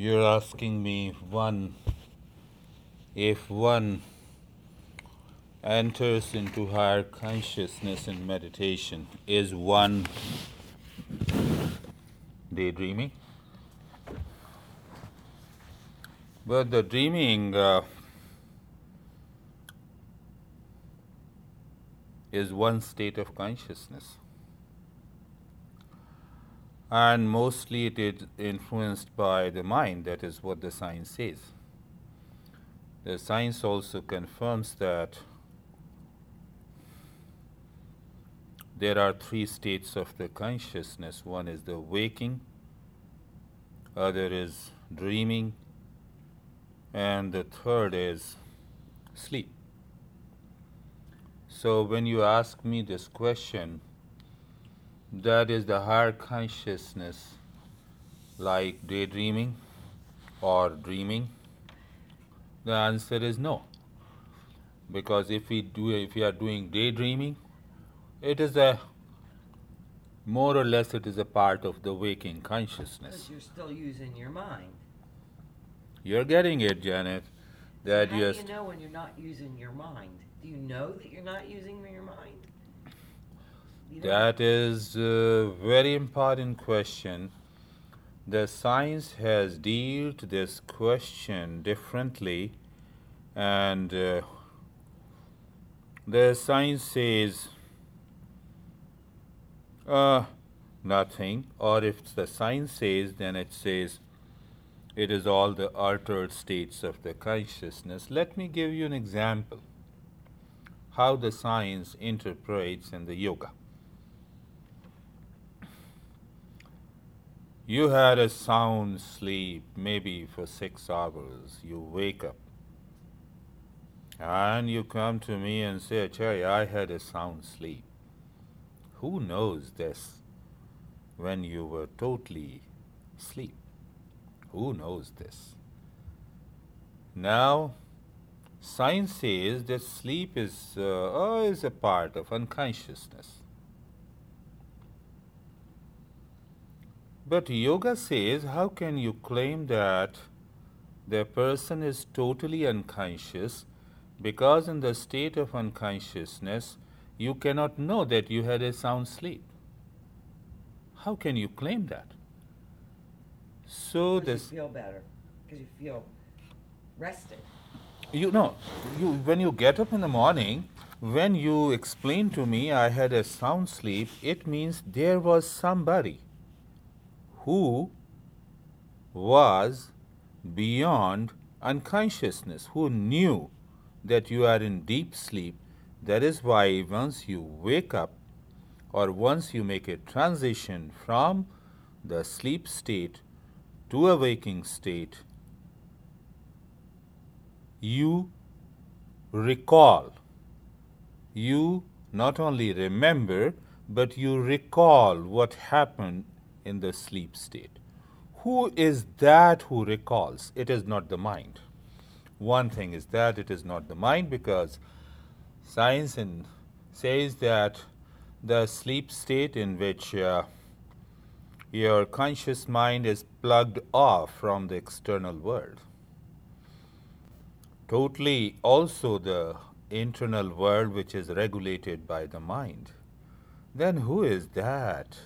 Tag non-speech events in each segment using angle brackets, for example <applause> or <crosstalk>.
You're asking me one, if one enters into higher consciousness in meditation, is one daydreaming? But the dreaming uh, is one state of consciousness and mostly it is influenced by the mind. That is what the science says. The science also confirms that there are three states of the consciousness one is the waking, other is dreaming, and the third is sleep. So, when you ask me this question, that is the higher consciousness, like daydreaming or dreaming? The answer is no. Because if we do, if we are doing daydreaming, it is a more or less it is a part of the waking consciousness. Because you're still using your mind. You're getting it, Janet. That How you're do you know when you're not using your mind? Do you know that you're not using your mind? That is a very important question. The science has dealt this question differently, and uh, the science says uh, nothing, or if the science says, then it says it is all the altered states of the consciousness. Let me give you an example how the science interprets in the yoga. You had a sound sleep, maybe for six hours. You wake up. And you come to me and say, Acharya, I had a sound sleep. Who knows this when you were totally asleep? Who knows this? Now, science says that sleep is, uh, is a part of unconsciousness. But yoga says, how can you claim that the person is totally unconscious because in the state of unconsciousness you cannot know that you had a sound sleep? How can you claim that? So this you feel better. Because you feel rested. you know you when you get up in the morning when you explain to me i had a sound sleep it means there was somebody who was beyond unconsciousness who knew that you are in deep sleep that is why once you wake up or once you make a transition from the sleep state to a waking state you recall. You not only remember, but you recall what happened in the sleep state. Who is that who recalls? It is not the mind. One thing is that it is not the mind because science in, says that the sleep state in which uh, your conscious mind is plugged off from the external world totally also the internal world which is regulated by the mind, then who is that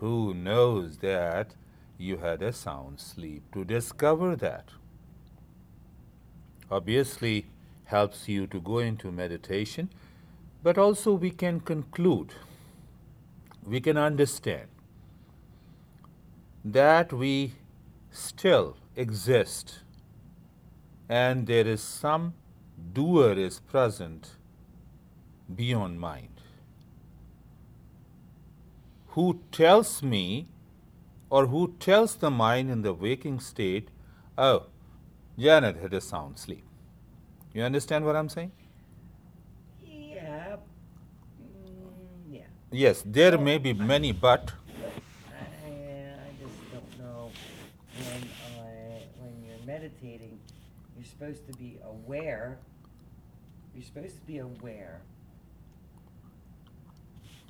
who knows that you had a sound sleep to discover that. Obviously, helps you to go into meditation, but also we can conclude, we can understand that we still exist and there is some doer is present beyond mind who tells me or who tells the mind in the waking state, oh, Janet had a sound sleep. You understand what I'm saying? Yeah. Mm, yeah. Yes, there may be many, but I, I just don't know when uh, when you're meditating, you're supposed to be aware. You're supposed to be aware,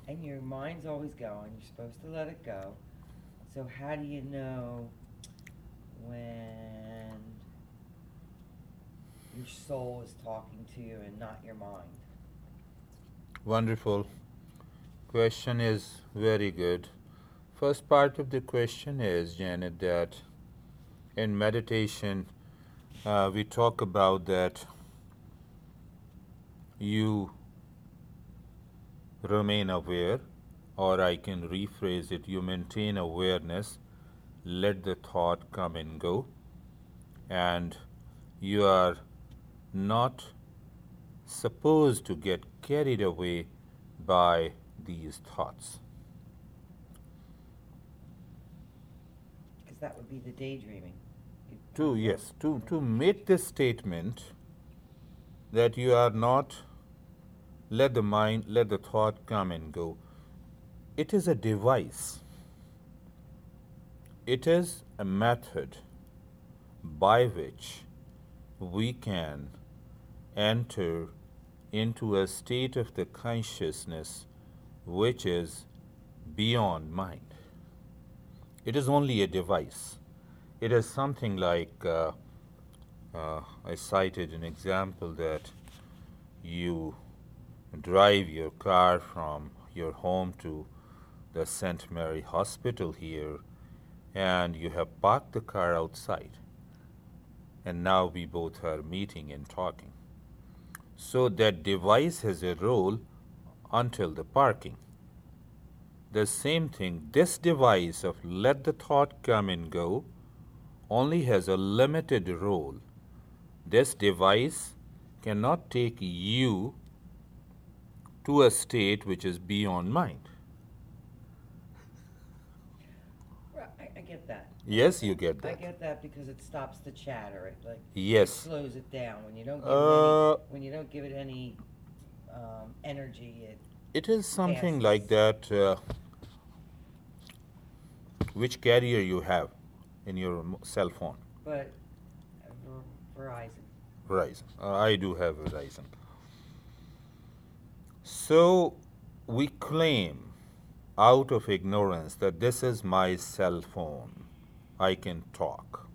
and your mind's always going. You're supposed to let it go. So how do you know when your soul is talking to you and not your mind? wonderful. Question is very good. First part of the question is, Janet, that in meditation uh, we talk about that you remain aware, or I can rephrase it you maintain awareness, let the thought come and go, and you are not supposed to get carried away by these thoughts. Because that would be the daydreaming. To yes, to, to make this statement that you are not let the mind, let the thought come and go. It is a device. It is a method by which we can enter into a state of the consciousness which is beyond mind. It is only a device. It is something like uh, uh, I cited an example that you drive your car from your home to the St. Mary Hospital here, and you have parked the car outside. And now we both are meeting and talking. So that device has a role until the parking. The same thing, this device of let the thought come and go only has a limited role. This device cannot take you to a state which is beyond mind. I, I get that. Yes, you get that. I that. get that because it stops the chatter. It like Yes. slows it down when you don't give Uh, it any, when you don't give it any um, energy. It It is something Yes. like that. Uh, which carrier you have in your cell phone? but uh, Ver- Verizon. Verizon. Uh, I do have Verizon. So we claim out of ignorance that this is my cell phone. I can talk.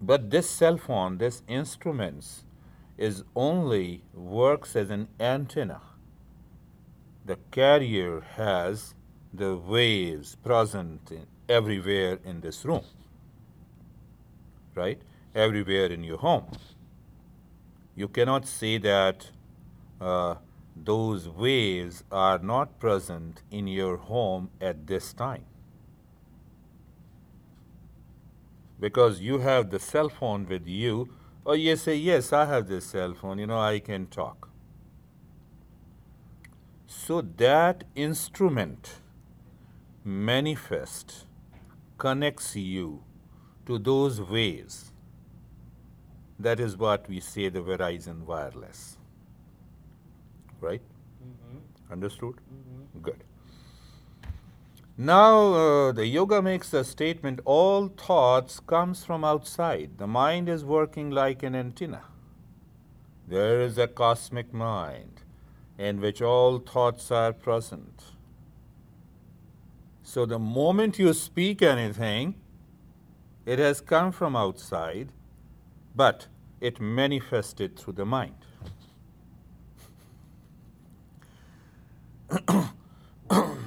But this cell phone, this instruments, is only works as an antenna. The carrier has the waves present in, everywhere in this room right? Everywhere in your home. You cannot say that uh, those waves are not present in your home at this time. Because you have the cell phone with you, or you say, Yes, I have this cell phone, you know, I can talk. So that instrument manifest connects you to those ways. That is what we say the Verizon wireless. Right? Mm-hmm. Understood? Mm-hmm. Good. Now uh, the yoga makes a statement all thoughts comes from outside. The mind is working like an antenna. There is a cosmic mind in which all thoughts are present. So the moment you speak anything, it has come from outside, but it manifested through the mind. <clears throat>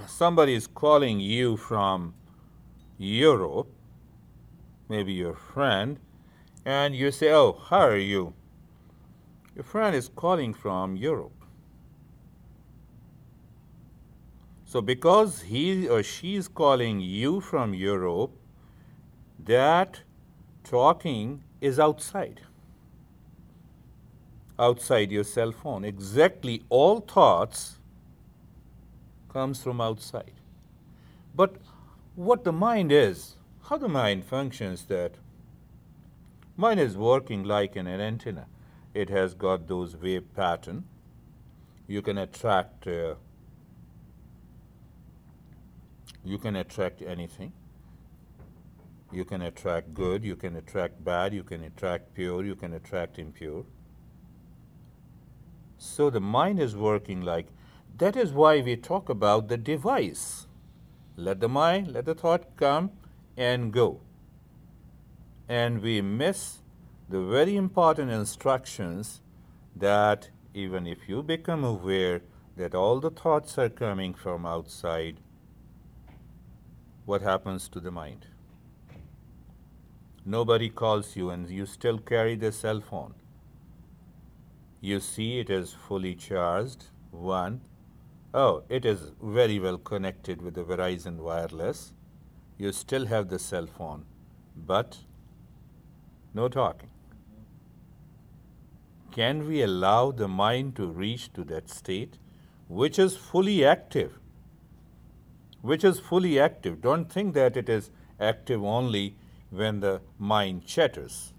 somebody is calling you from Europe, maybe your friend, and you say, Oh, how are you? Your friend is calling from Europe. So, because he or she is calling you from Europe, that talking is outside. Outside your cell phone. Exactly all thoughts comes from outside. But what the mind is, how the mind functions that mind is working like an antenna. It has got those wave pattern. You can attract uh, you can attract anything. You can attract good, you can attract bad, you can attract pure, you can attract impure. So the mind is working like that is why we talk about the device. Let the mind, let the thought come and go. And we miss the very important instructions that even if you become aware that all the thoughts are coming from outside, what happens to the mind? Nobody calls you and you still carry the cell phone. You see it is fully charged, one. Oh, it is very well connected with the Verizon wireless. You still have the cell phone, but no talking. Can we allow the mind to reach to that state which is fully active? which is fully active. Don't think that it is active only when the mind chatters.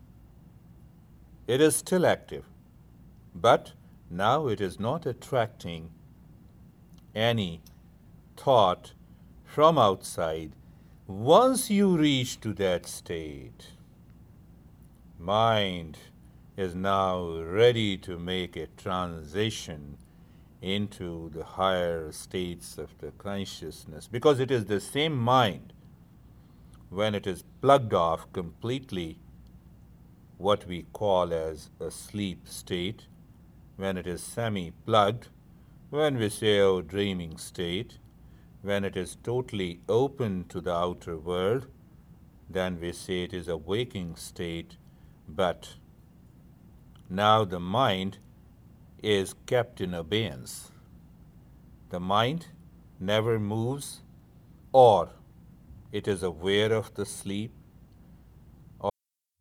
It is still active, but now it is not attracting any thought from outside. Once you reach to that state, mind is now ready to make a transition into the higher states of the consciousness because it is the same mind when it is plugged off completely what we call as a sleep state when it is semi plugged when we say our dreaming state when it is totally open to the outer world then we say it is a waking state but now the mind is kept in abeyance. The mind never moves, or it is aware of the sleep.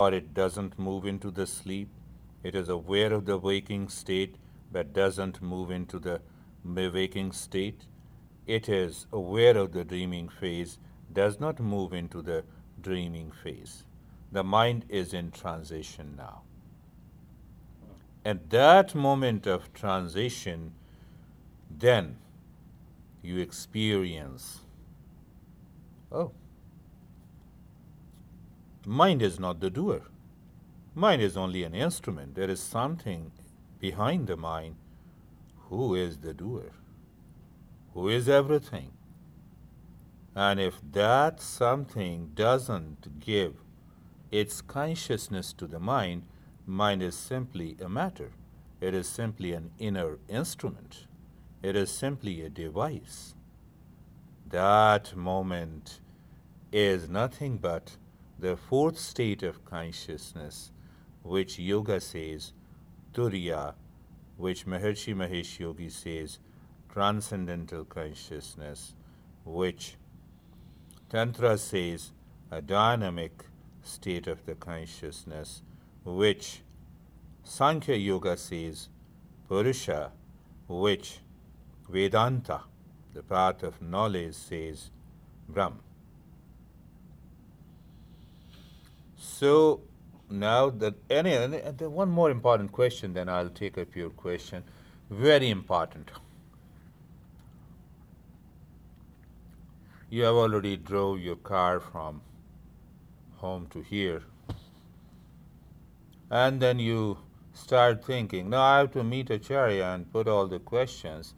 or it doesn't move into the sleep. It is aware of the waking state but doesn't move into the waking state. It is aware of the dreaming phase, does not move into the dreaming phase. The mind is in transition now. At that moment of transition, then you experience, oh, Mind is not the doer. Mind is only an instrument. There is something behind the mind. Who is the doer? Who is everything? And if that something doesn't give its consciousness to the mind, mind is simply a matter. It is simply an inner instrument. It is simply a device. That moment is nothing but the fourth state of consciousness, which yoga says turiya, which Maharishi Mahesh Yogi says transcendental consciousness, which Tantra says a dynamic state of the consciousness, which Sankhya Yoga says Purusha, which Vedanta, the path of knowledge, says Brahm. So now that any, one more important question, then I'll take up your question. Very important. You have already drove your car from home to here, and then you start thinking, now I have to meet Acharya and put all the questions,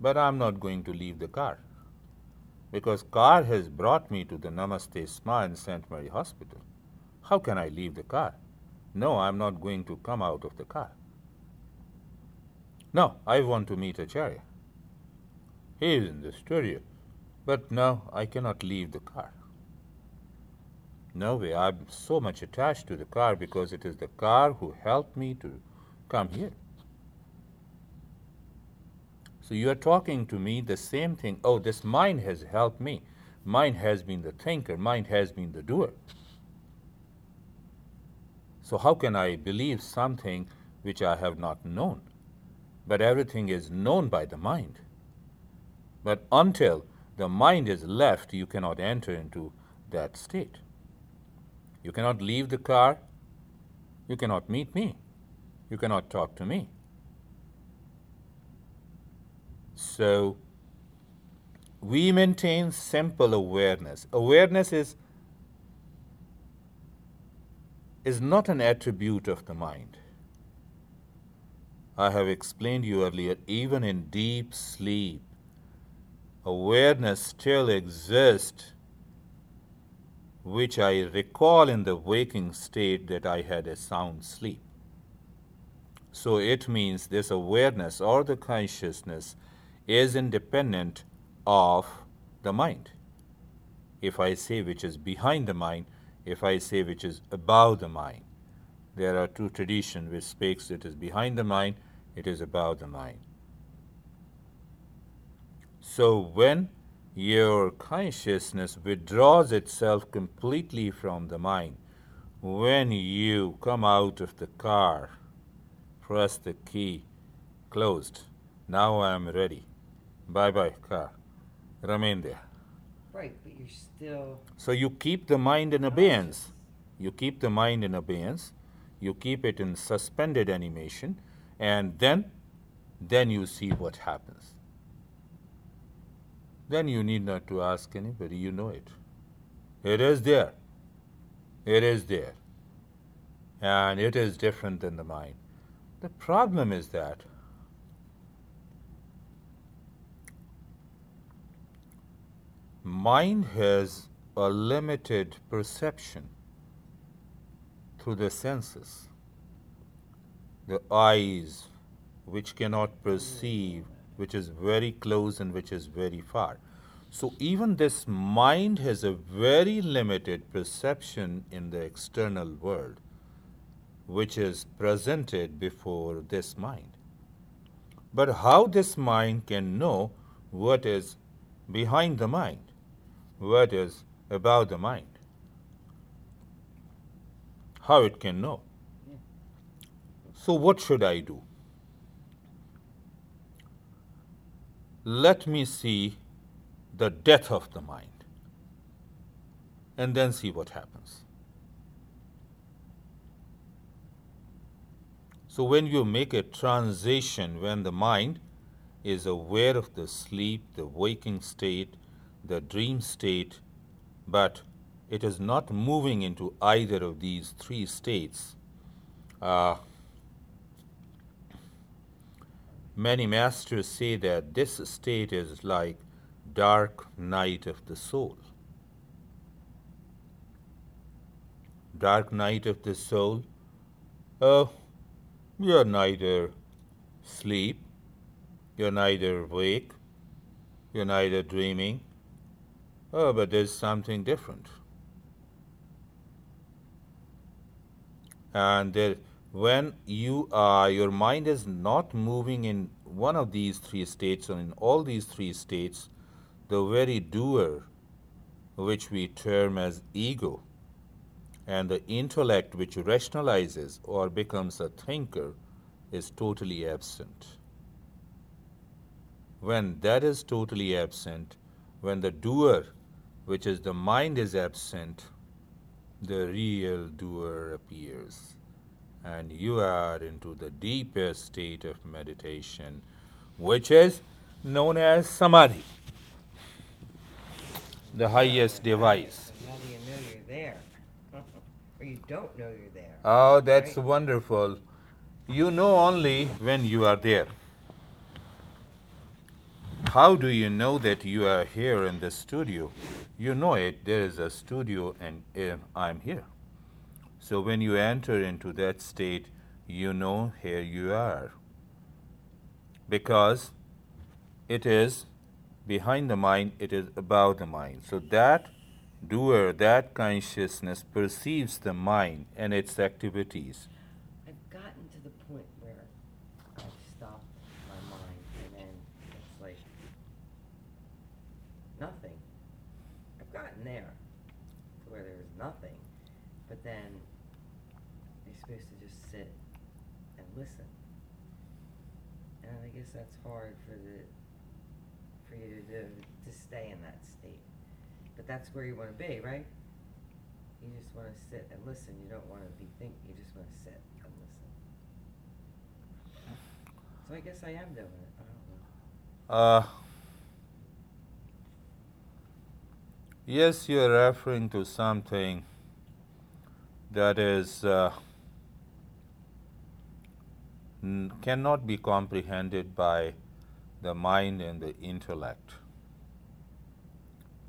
but I'm not going to leave the car because car has brought me to the Namaste Sma in St. Mary Hospital. How can I leave the car? No, I'm not going to come out of the car. No, I want to meet Acharya. He is in the studio, but no, I cannot leave the car. No way, I'm so much attached to the car because it is the car who helped me to come here. So you are talking to me the same thing. Oh, this mind has helped me. Mind has been the thinker, mind has been the doer. So, how can I believe something which I have not known? But everything is known by the mind. But until the mind is left, you cannot enter into that state. You cannot leave the car. You cannot meet me. You cannot talk to me. So, we maintain simple awareness. Awareness is is not an attribute of the mind. I have explained you earlier, even in deep sleep, awareness still exists, which I recall in the waking state that I had a sound sleep. So it means this awareness or the consciousness is independent of the mind. If I say which is behind the mind, if I say which is above the mind. There are two traditions which speaks it is behind the mind, it is above the mind. So when your consciousness withdraws itself completely from the mind, when you come out of the car, press the key, closed. Now I am ready. Bye bye, car. Remain there. Right, but you're still. So you keep the mind in abeyance. You keep the mind in abeyance. You keep it in suspended animation, and then, then you see what happens. Then you need not to ask anybody. You know it. It is there. It is there. And it is different than the mind. The problem is that mind has a limited perception through the senses. The eyes, which cannot perceive, which is very close and which is very far. So, even this mind has a very limited perception in the external world, which is presented before this mind. But how this mind can know what is behind the mind? What is about the mind. How it can know. So, what should I do? Let me see the death of the mind and then see what happens. So, when you make a transition, when the mind is aware of the sleep, the waking state, the dream state, but it is not moving into either of these three states. Uh, many masters say that this state is like dark night of the soul. Dark night of the soul. Oh, you're neither sleep, you're neither awake, you're neither dreaming, Oh, but there's something different. And there, when you are, your mind is not moving in one of these three states or in all these three states, the very doer which we term as ego, and the intellect which rationalizes or becomes a thinker is totally absent. When that is totally absent, when the doer, which is the mind, is absent, the real doer appears. And you are into the deepest state of meditation, which is known as samadhi, the highest device. How do you know you're there? <laughs> or you don't know you're there? Oh, that's right? wonderful. You know only when you are there. How do you know that you are here in the studio? You know it, there is a studio and uh, I'm here. So when you enter into that state, you know here you are. Because it is behind the mind, it is above the mind. So that doer, that consciousness perceives the mind and its activities. I've gotten to the point where I've stopped my mind and then it's like nothing. I've gotten there to where there was nothing, but then you're supposed to just sit and listen. And I guess that's hard for the for you to do to stay in that state. But that's where you want to be, right? You just want to sit and listen. You don't want to be thinking. You just want to sit and listen. So I guess I am doing it. I don't know. Uh, yes, you are referring to something that is uh, n- cannot be comprehended by the mind and the intellect.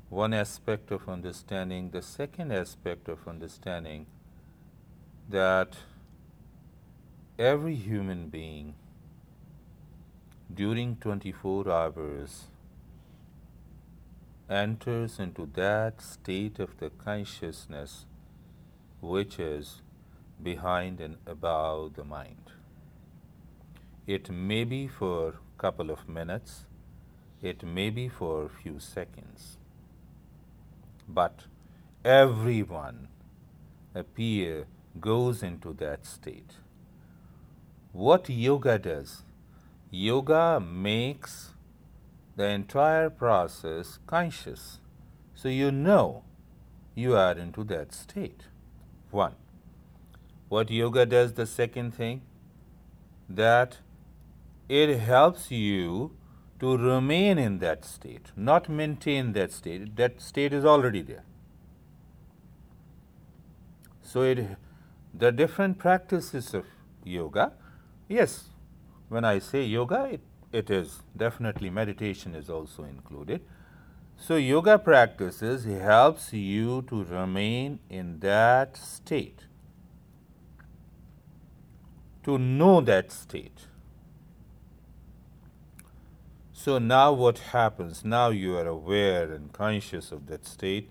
One aspect of understanding, the second aspect of understanding that every human being during 24 hours enters into that state of the consciousness which is behind and above the mind. It may be for couple of minutes, it may be for a few seconds, but everyone appear goes into that state. What yoga does, yoga makes the entire process conscious. So you know you are into that state. One. What yoga does, the second thing, that it helps you to remain in that state, not maintain that state. That state is already there. So it, the different practices of yoga, yes, when I say yoga, it, it is definitely meditation is also included. So yoga practices helps you to remain in that state, to know that state. So now what happens? Now you are aware and conscious of that state,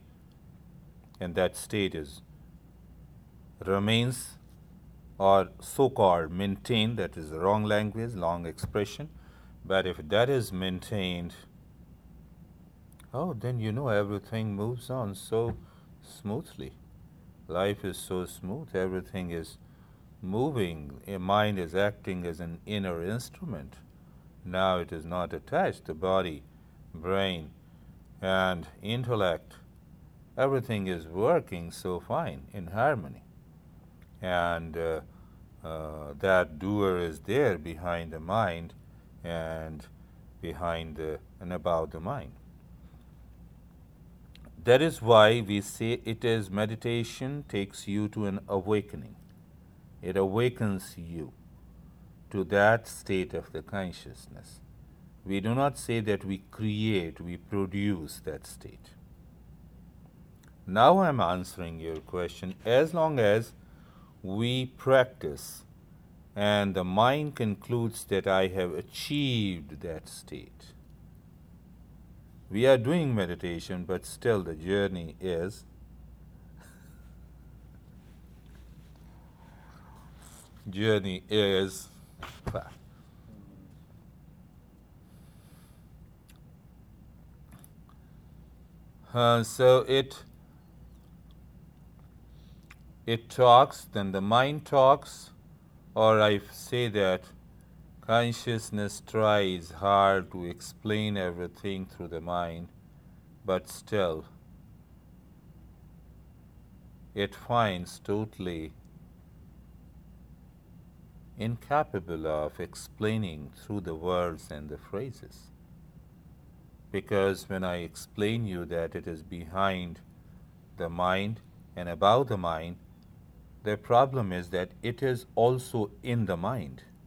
and that state is remains or so called maintained, that is wrong language, long expression. But if that is maintained, oh, then you know everything moves on so smoothly. Life is so smooth, everything is moving, a mind is acting as an inner instrument. Now it is not attached, to body, brain, and intellect, everything is working so fine in harmony and uh, uh, that doer is there behind the mind and behind the, and about the mind. That is why we say it is meditation takes you to an awakening. It awakens you to that state of the consciousness. We do not say that we create, we produce that state. Now I'm answering your question as long as we practice and the mind concludes that I have achieved that state. We are doing meditation, but still the journey is <laughs> journey is Uh, so it it talks, then the mind talks, or I say that consciousness tries hard to explain everything through the mind, but still it finds totally incapable of explaining through the words and the phrases. Because when I explain you that it is behind the mind and above the mind, the problem is that it is also in the mind,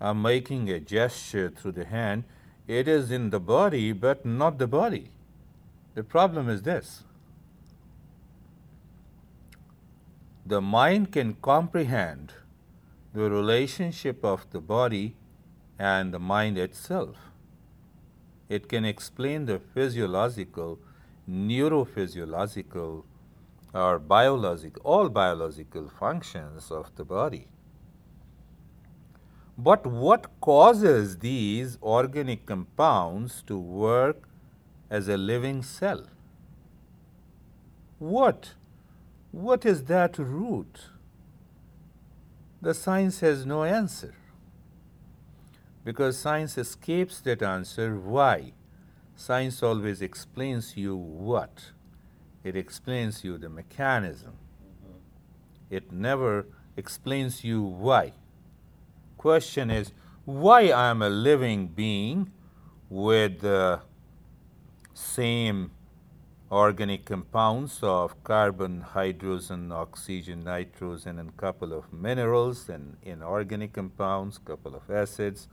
I'm making a gesture through the hand. It is in the body, but not the body. The problem is this the mind can comprehend the relationship of the body and the mind itself. It can explain the physiological, neurophysiological, or biological, all biological functions of the body. But what causes these organic compounds to work as a living cell? What? What is that root? The science has no answer. Because science escapes that answer. Why? Science always explains you what? It explains you the mechanism. It never explains you why question is why I am a living being with the same organic compounds of carbon, hydrogen, oxygen, nitrogen, and couple of minerals and inorganic compounds, couple of acids.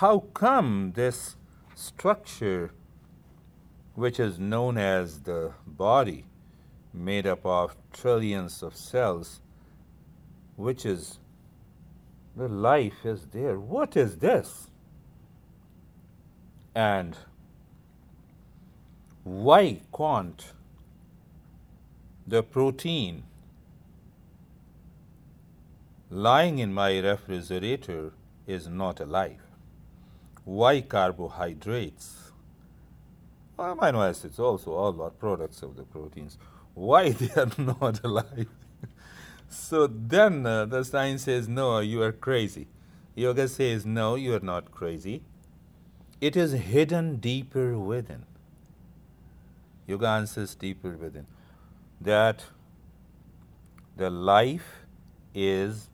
How come this structure, which is known as the body, made up of trillions of cells, which is the life is there. What is this? And why can't the protein lying in my refrigerator is not alive? Why carbohydrates? Amino acids also all are products of the proteins. Why <laughs> they are not alive? So then uh, the science says, no, you are crazy. Yoga says, no, you are not crazy. It is hidden deeper within. Yoga answers deeper within. That the life is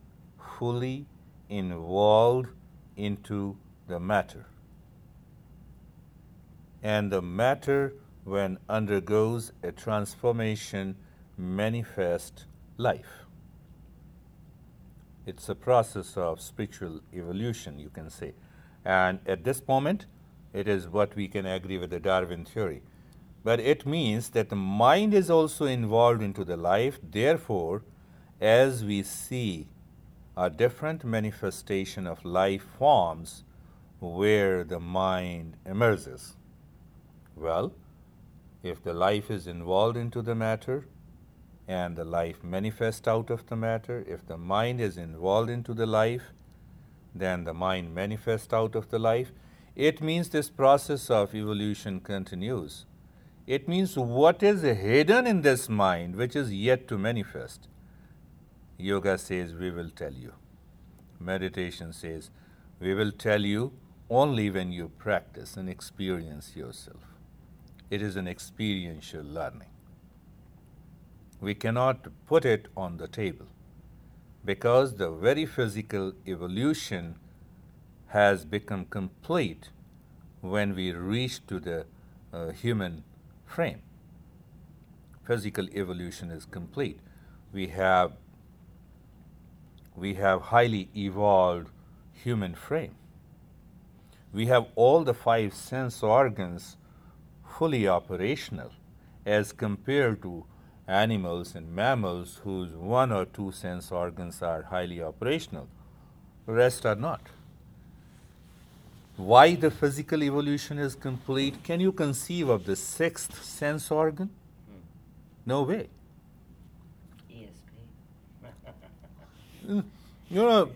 fully involved into the matter. And the matter, when undergoes a transformation, manifests life. It's a process of spiritual evolution, you can say. And at this moment, it is what we can agree with the Darwin theory. But it means that the mind is also involved into the life. Therefore, as we see a different manifestation of life forms where the mind emerges. Well, if the life is involved into the matter, and the life manifests out of the matter. If the mind is involved into the life, then the mind manifests out of the life. It means this process of evolution continues. It means what is hidden in this mind which is yet to manifest. Yoga says, We will tell you. Meditation says, We will tell you only when you practice and experience yourself. It is an experiential learning. We cannot put it on the table because the very physical evolution has become complete when we reach to the uh, human frame. Physical evolution is complete. We have we have highly evolved human frame. We have all the five sense organs fully operational as compared to animals and mammals whose one or two sense organs are highly operational, the rest are not. Why the physical evolution is complete? Can you conceive of the sixth sense organ? No way. ESP. Mm, you know,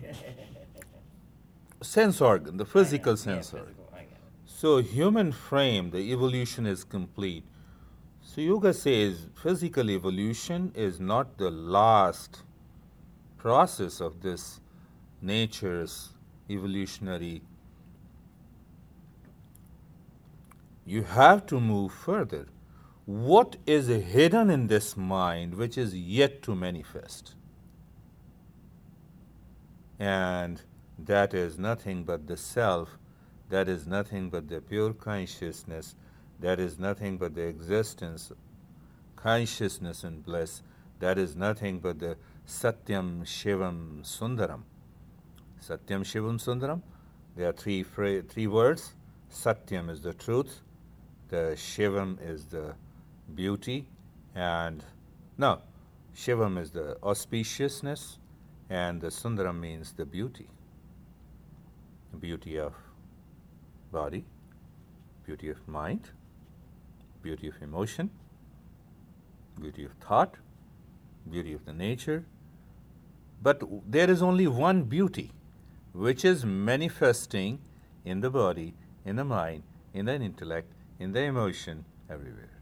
sense organ, the physical sense organ. physical, I get it. So human frame, the evolution is complete. So yoga says physical evolution is not the last process of this nature's evolutionary. You have to move further. What is hidden in this mind which is yet to manifest? And that is nothing but the self, that is nothing but the pure consciousness, that is nothing but the existence, consciousness and bliss, that is nothing but the Satyam Shivam Sundaram. Satyam Shivam Sundaram, there are three, three words. Satyam is the truth, the Shivam is the beauty, and no, Shivam is the auspiciousness, and the Sundaram means the beauty. Beauty of body, beauty of mind, beauty of emotion, beauty of thought, beauty of the nature. But there is only one beauty which is manifesting in the body, in the mind, in the intellect, in the emotion, everywhere.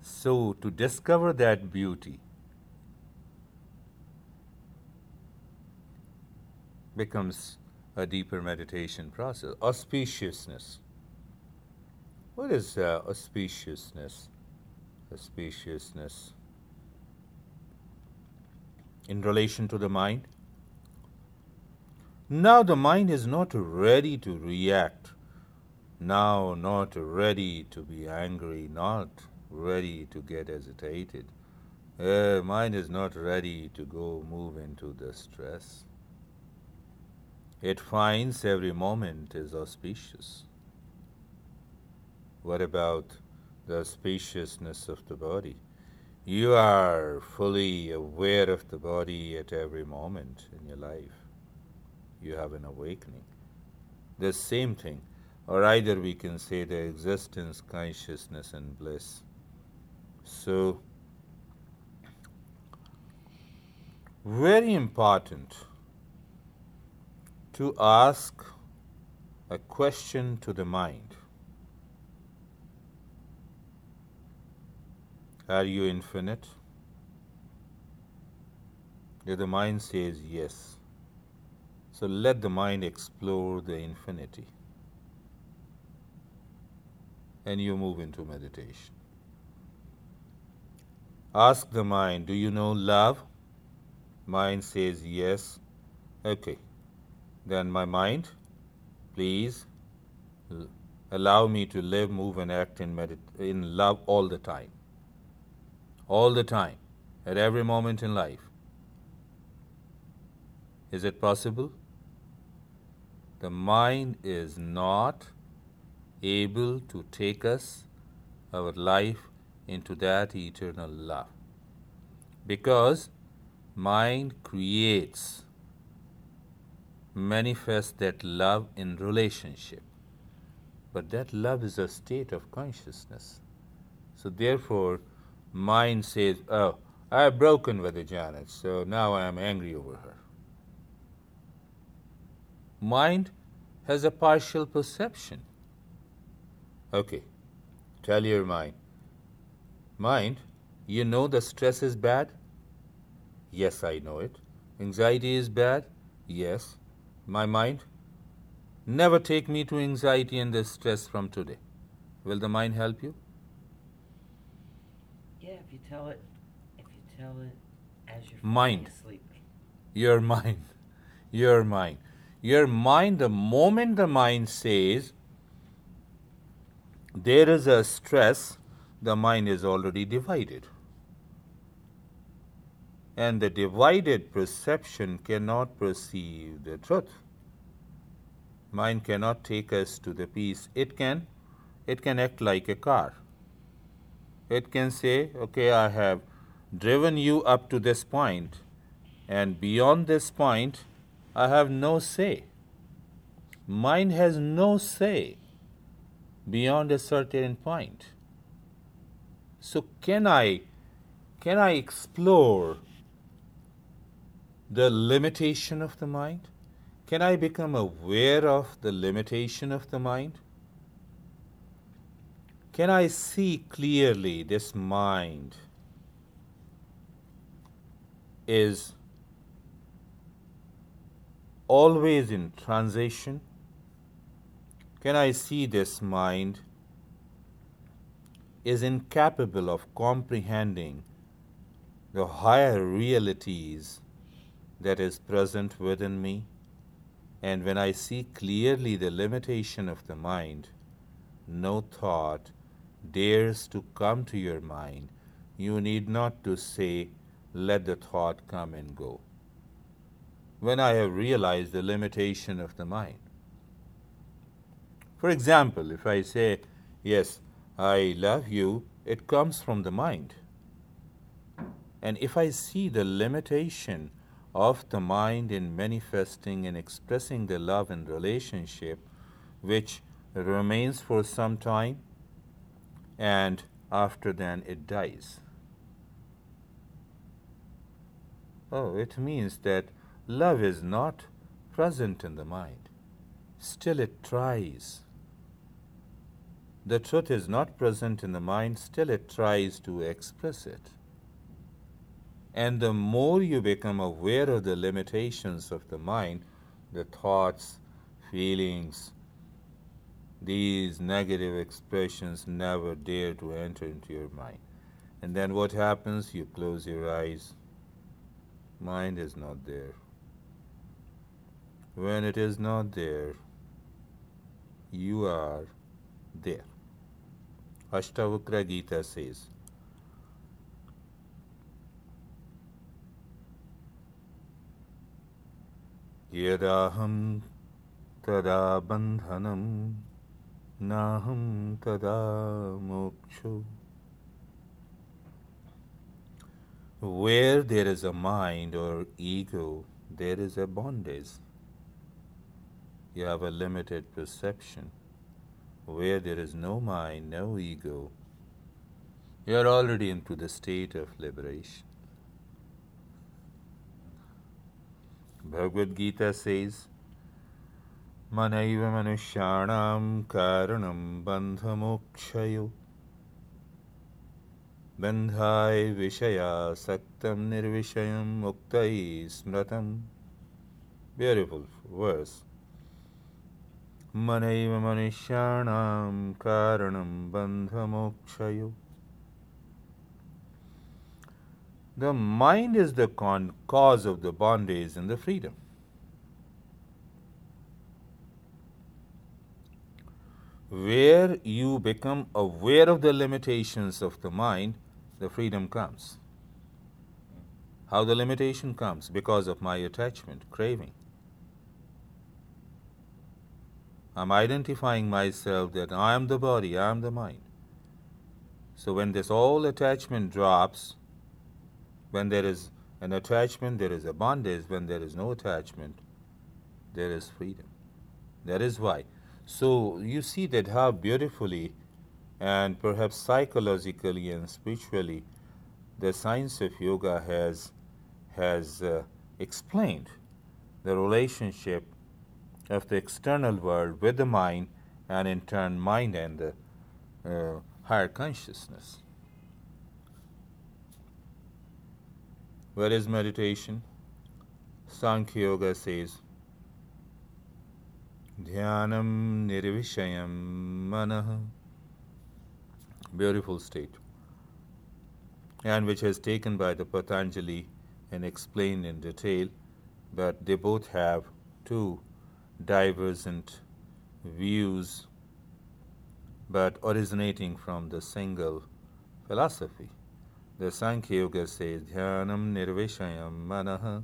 So, to discover that beauty becomes a deeper meditation process. Auspiciousness. What is uh, auspiciousness? Auspiciousness. In relation to the mind? Now the mind is not ready to react. Now not ready to be angry, not ready to get agitated. Uh, mind is not ready to go move into the stress. It finds every moment is auspicious. What about the spaciousness of the body? You are fully aware of the body at every moment in your life. You have an awakening. The same thing, or either we can say the existence, consciousness, and bliss. So, very important to ask a question to the mind Are you infinite? If the mind says yes, so let the mind explore the infinity and you move into meditation. Ask the mind, Do you know love? Mind says yes. Okay. Then, my mind, please allow me to live, move, and act in, medit- in love all the time. All the time, at every moment in life. Is it possible? The mind is not able to take us, our life, into that eternal love. Because mind creates, manifests that love in relationship. But that love is a state of consciousness. So therefore, mind says, Oh, I have broken with the Janet, so now I am angry over her. Mind has a partial perception. Okay, tell your mind. Mind, you know the stress is bad? Yes, I know it. Anxiety is bad? Yes. My mind, Never take me to anxiety and the stress from today. Will the mind help you? Yeah, if you tell it, if you tell it as you're Mind. asleep. Your mind. Your mind. Your mind, the moment the mind says there is a stress, the mind is already divided. And the divided perception cannot perceive the truth. Mind cannot take us to the peace. It can, it can act like a car. It can say, okay, I have driven you up to this point, and beyond this point, I have no say. Mind has no say beyond a certain point. So can I can I explore the limitation of the mind? Can I become aware of the limitation of the mind? Can I see clearly this mind is always in transition? Can I see this mind is incapable of comprehending the higher realities that is present within me? And when I see clearly the limitation of the mind, no thought dares to come to your mind. You need not to say, let the thought come and go. When I have realized the limitation of the mind. For example, if I say, Yes, I love you, it comes from the mind. And if I see the limitation of the mind in manifesting and expressing the love and relationship, which remains for some time, and after then it dies. Oh, it means that love is not present in the mind. Still, it tries. The truth is not present in the mind, still, it tries to express it. And the more you become aware of the limitations of the mind, the thoughts, feelings, these negative expressions never dare to enter into your mind. And then what happens? You close your eyes. Mind is not there. When it is not there, you are there. Ashtavakra Gita says, यदाहं तदा बन्धनं नाहं तदा मोक्षो Where there is a mind or ego, there is a bondage. You have a limited perception. Where there is no mind, no ego, you are already into the state of liberation. Bhagavad Gita says, मनैव मनुष्याणां कारणं बन्धमोक्षयो। बन्धाय विषयासक्तं निर्विषयं मुक्तै स्मृतं beautiful verse मनैव मनुष्याणां कारणं बन्धमोक्षयो। The mind is the cause of the bondage in the freedom Where you become aware of the limitations of the mind, the freedom comes. How the limitation comes? Because of my attachment, craving. I'm identifying myself that I am the body, I am the mind. So when this all attachment drops, when there is an attachment, there is a bondage. When there is no attachment, there is freedom. That is why. So you see that how beautifully and perhaps psychologically and spiritually the science of yoga has has uh, explained the relationship of the external world with the mind and in turn mind and the uh, higher consciousness. Where is meditation? Sankhya Yoga says Dhyanam nirvishayam manah. Beautiful state. And which is taken by the Patanjali and explained in detail, but they both have two divergent views, but originating from the single philosophy. The Sankhya Yoga says, Dhyanam nirvishayam manah.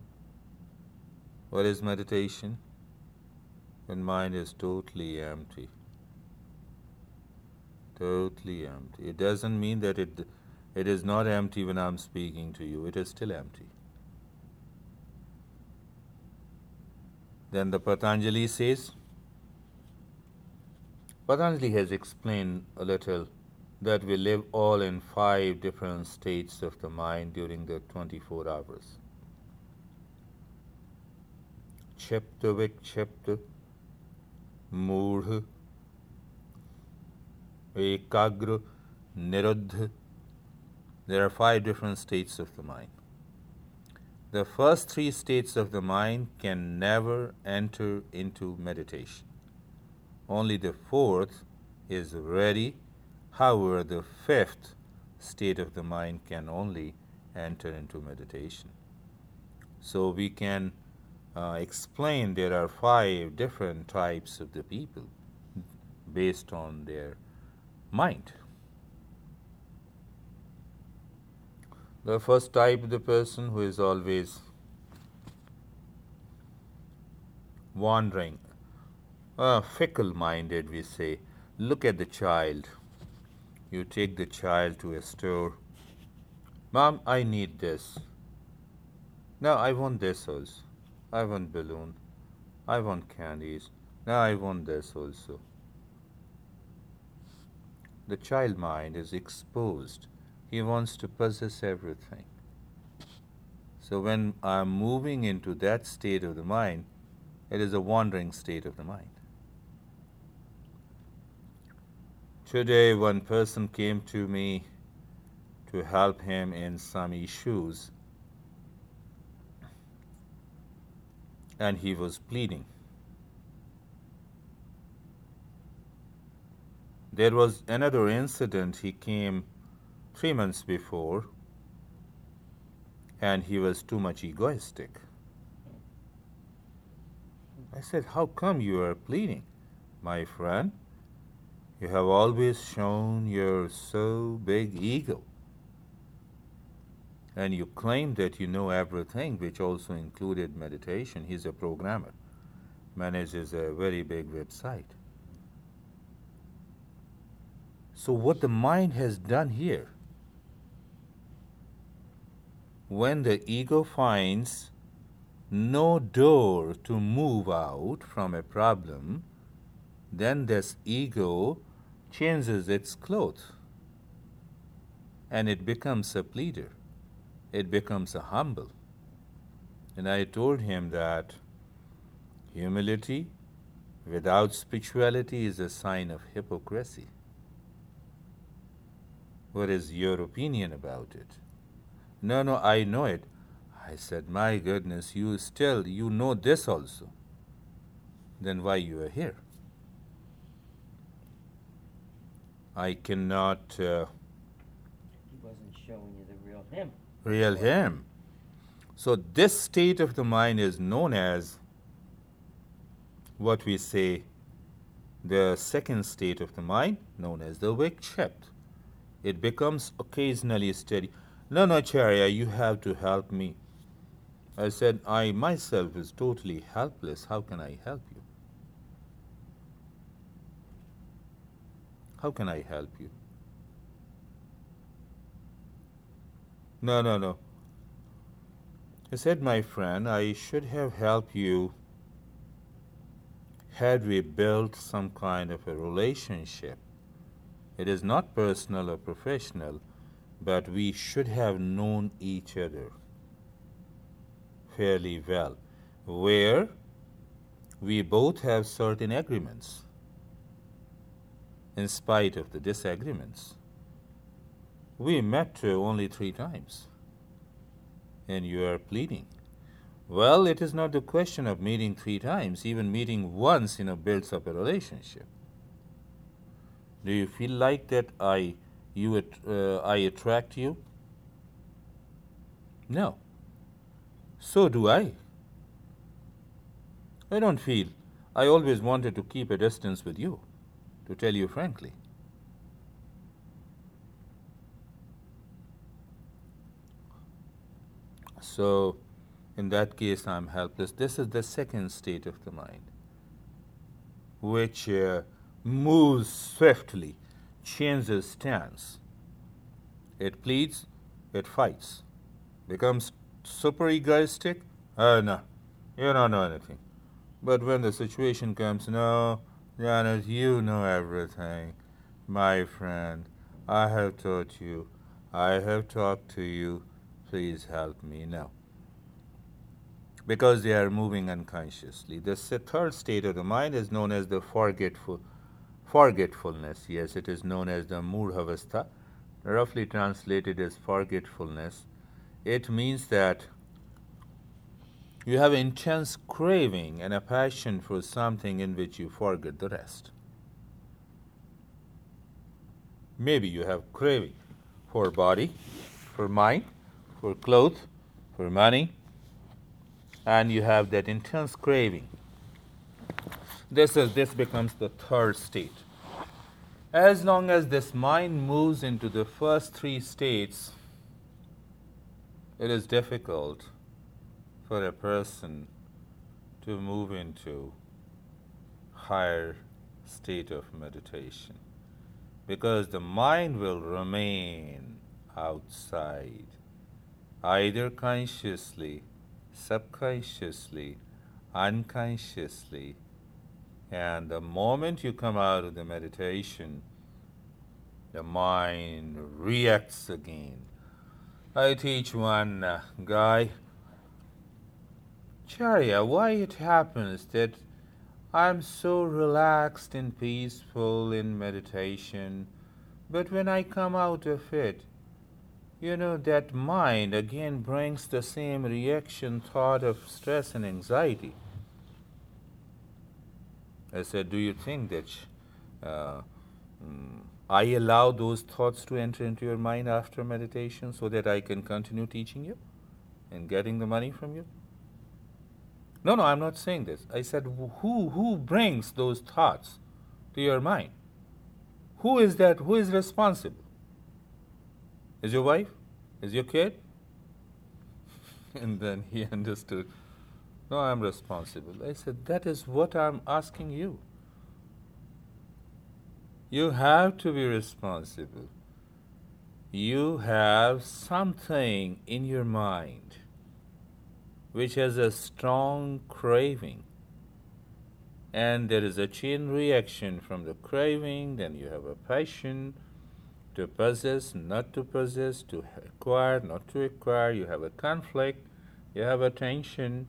What is meditation? When mind is totally empty. Totally empty. It doesn't mean that it, it is not empty when I'm speaking to you, it is still empty. Then the Patanjali says, Patanjali has explained a little that we live all in five different states of the mind during the 24 hours. Chapter Chipta Vikchipta, Moodha, Ekagra, Niruddha. There are five different states of the mind. The first three states of the mind can never enter into meditation. Only the fourth is ready. However, the fifth state of the mind can only enter into meditation. So we can uh, explain there are five different types of the people based on their mind. The first type, the person who is always wandering, uh, fickle minded, we say. Look at the child. You take the child to a store. Mom, I need this. No, I want this also. I want balloon. I want candies. Now I want this also. The child mind is exposed he wants to possess everything. So when I'm moving into that state of the mind, it is a wandering state of the mind. Today, one person came to me to help him in some issues, and he was bleeding. There was another incident. He came three months before, and he was too much egoistic. I said, How come you are pleading, my friend? You have always shown your so big ego. And you claim that you know everything, which also included meditation. He's a programmer, manages a very big website. So, what the mind has done here when the ego finds no door to move out from a problem, then this ego changes its clothes and it becomes a pleader. It becomes a humble. And I told him that humility without spirituality is a sign of hypocrisy. What is your opinion about it? No, no, I know it. I said, My goodness, you still, you know this also. Then why you are here? I cannot. Uh, He wasn't showing you the real him. So, this state of the mind is known as what we say the second state of the mind, known as the Vikshipt. It becomes occasionally steady. No, no, Acharya, you have to help me. I said, I myself is totally helpless. How can I help you? How can I help you? No, no, no. I said, my friend, I should have helped you had we built some kind of a relationship. It is not personal or professional, but we should have known each other fairly well, where we both have certain agreements in spite of the disagreements. We met only three times, and you are pleading. Well, it is not the question of meeting three times. Even meeting once, you know, builds up a relationship. Do you feel like that I, you, uh, I attract you? No. So do I. I don't feel. I always wanted to keep a distance with you, to tell you frankly. So, in that case, I'm helpless. This is the second state of the mind, which uh, moves swiftly, changes stance. It pleads, it fights, becomes super egoistic. Oh, no, you don't know anything. But when the situation comes, no, Janet, you know everything. My friend, I have taught you, I have talked to you, please help me now. Because they are moving unconsciously. The third state of the mind is known as the forgetful, forgetfulness. Yes, it is known as the murhavastha, roughly translated as forgetfulness. It means that you have intense craving and a passion for something in which you forget the rest. Maybe you have craving for body, for mind, for clothes, for money, and you have that intense craving. This is this becomes the third state. As long as this mind moves into the first three states, it is difficult for a person to move into higher state of meditation because the mind will remain outside either consciously subconsciously unconsciously. And the moment you come out of the meditation the mind reacts again. I teach one uh, guy Charya, why it happens that I'm so relaxed and peaceful in meditation, but when I come out of it, you know, that mind again brings the same reaction, thought of stress and anxiety. I said, Do you think that uh, mm, I allow those thoughts to enter into your mind after meditation so that I can continue teaching you and getting the money from you? No, no, I'm not saying this. I said, who, who brings those thoughts to your mind? Who is that? Who is responsible? Is your wife? Is your kid? <laughs> and then he understood, no, I'm responsible. I said, that is what I'm asking you. You have to be responsible. You have something in your mind which has a strong craving. And there is a chain reaction from the craving, then you have a passion to possess, not to possess, to acquire, not to acquire, you have a conflict, you have a tension,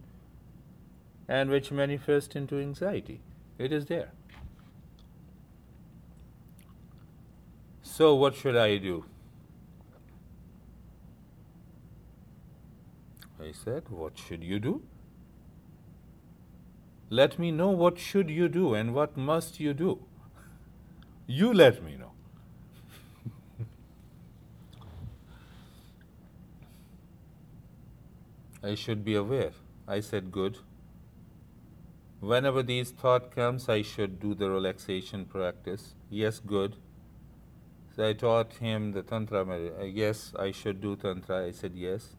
and which manifests into anxiety. It is there. So, what should I do? I said, What should you do? Let me know what should you do and what must you do. <laughs> You let me know. I should be aware. I said, Good. Whenever these thought comes, I should do the relaxation practice. Yes, good. So I taught him the tantra. uh, Yes, I should do tantra. I said yes.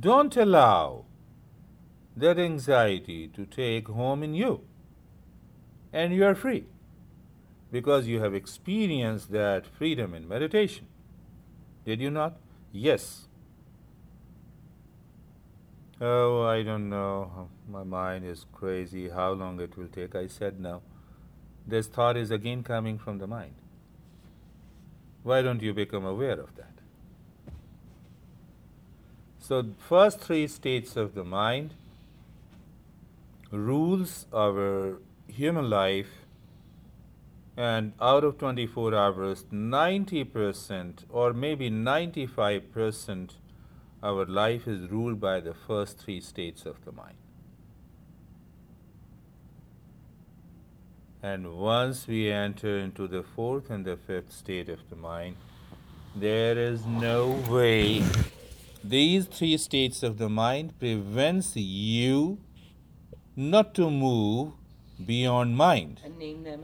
Don't allow that anxiety to take home in you. And you are free because you have experienced that freedom in meditation. Did you not? Yes. Oh, I don't know. My mind is crazy. How long it will take? I said no. This thought is again coming from the mind. Why don't you become aware of that? So, first three states of the mind rules our human life, and out of 24 hours, 90% or maybe 95% our life is ruled by the first three states of the mind. And once we enter into the fourth and the fifth state of the mind, there is no way these three states of the mind prevents you not to move beyond mind. And name them.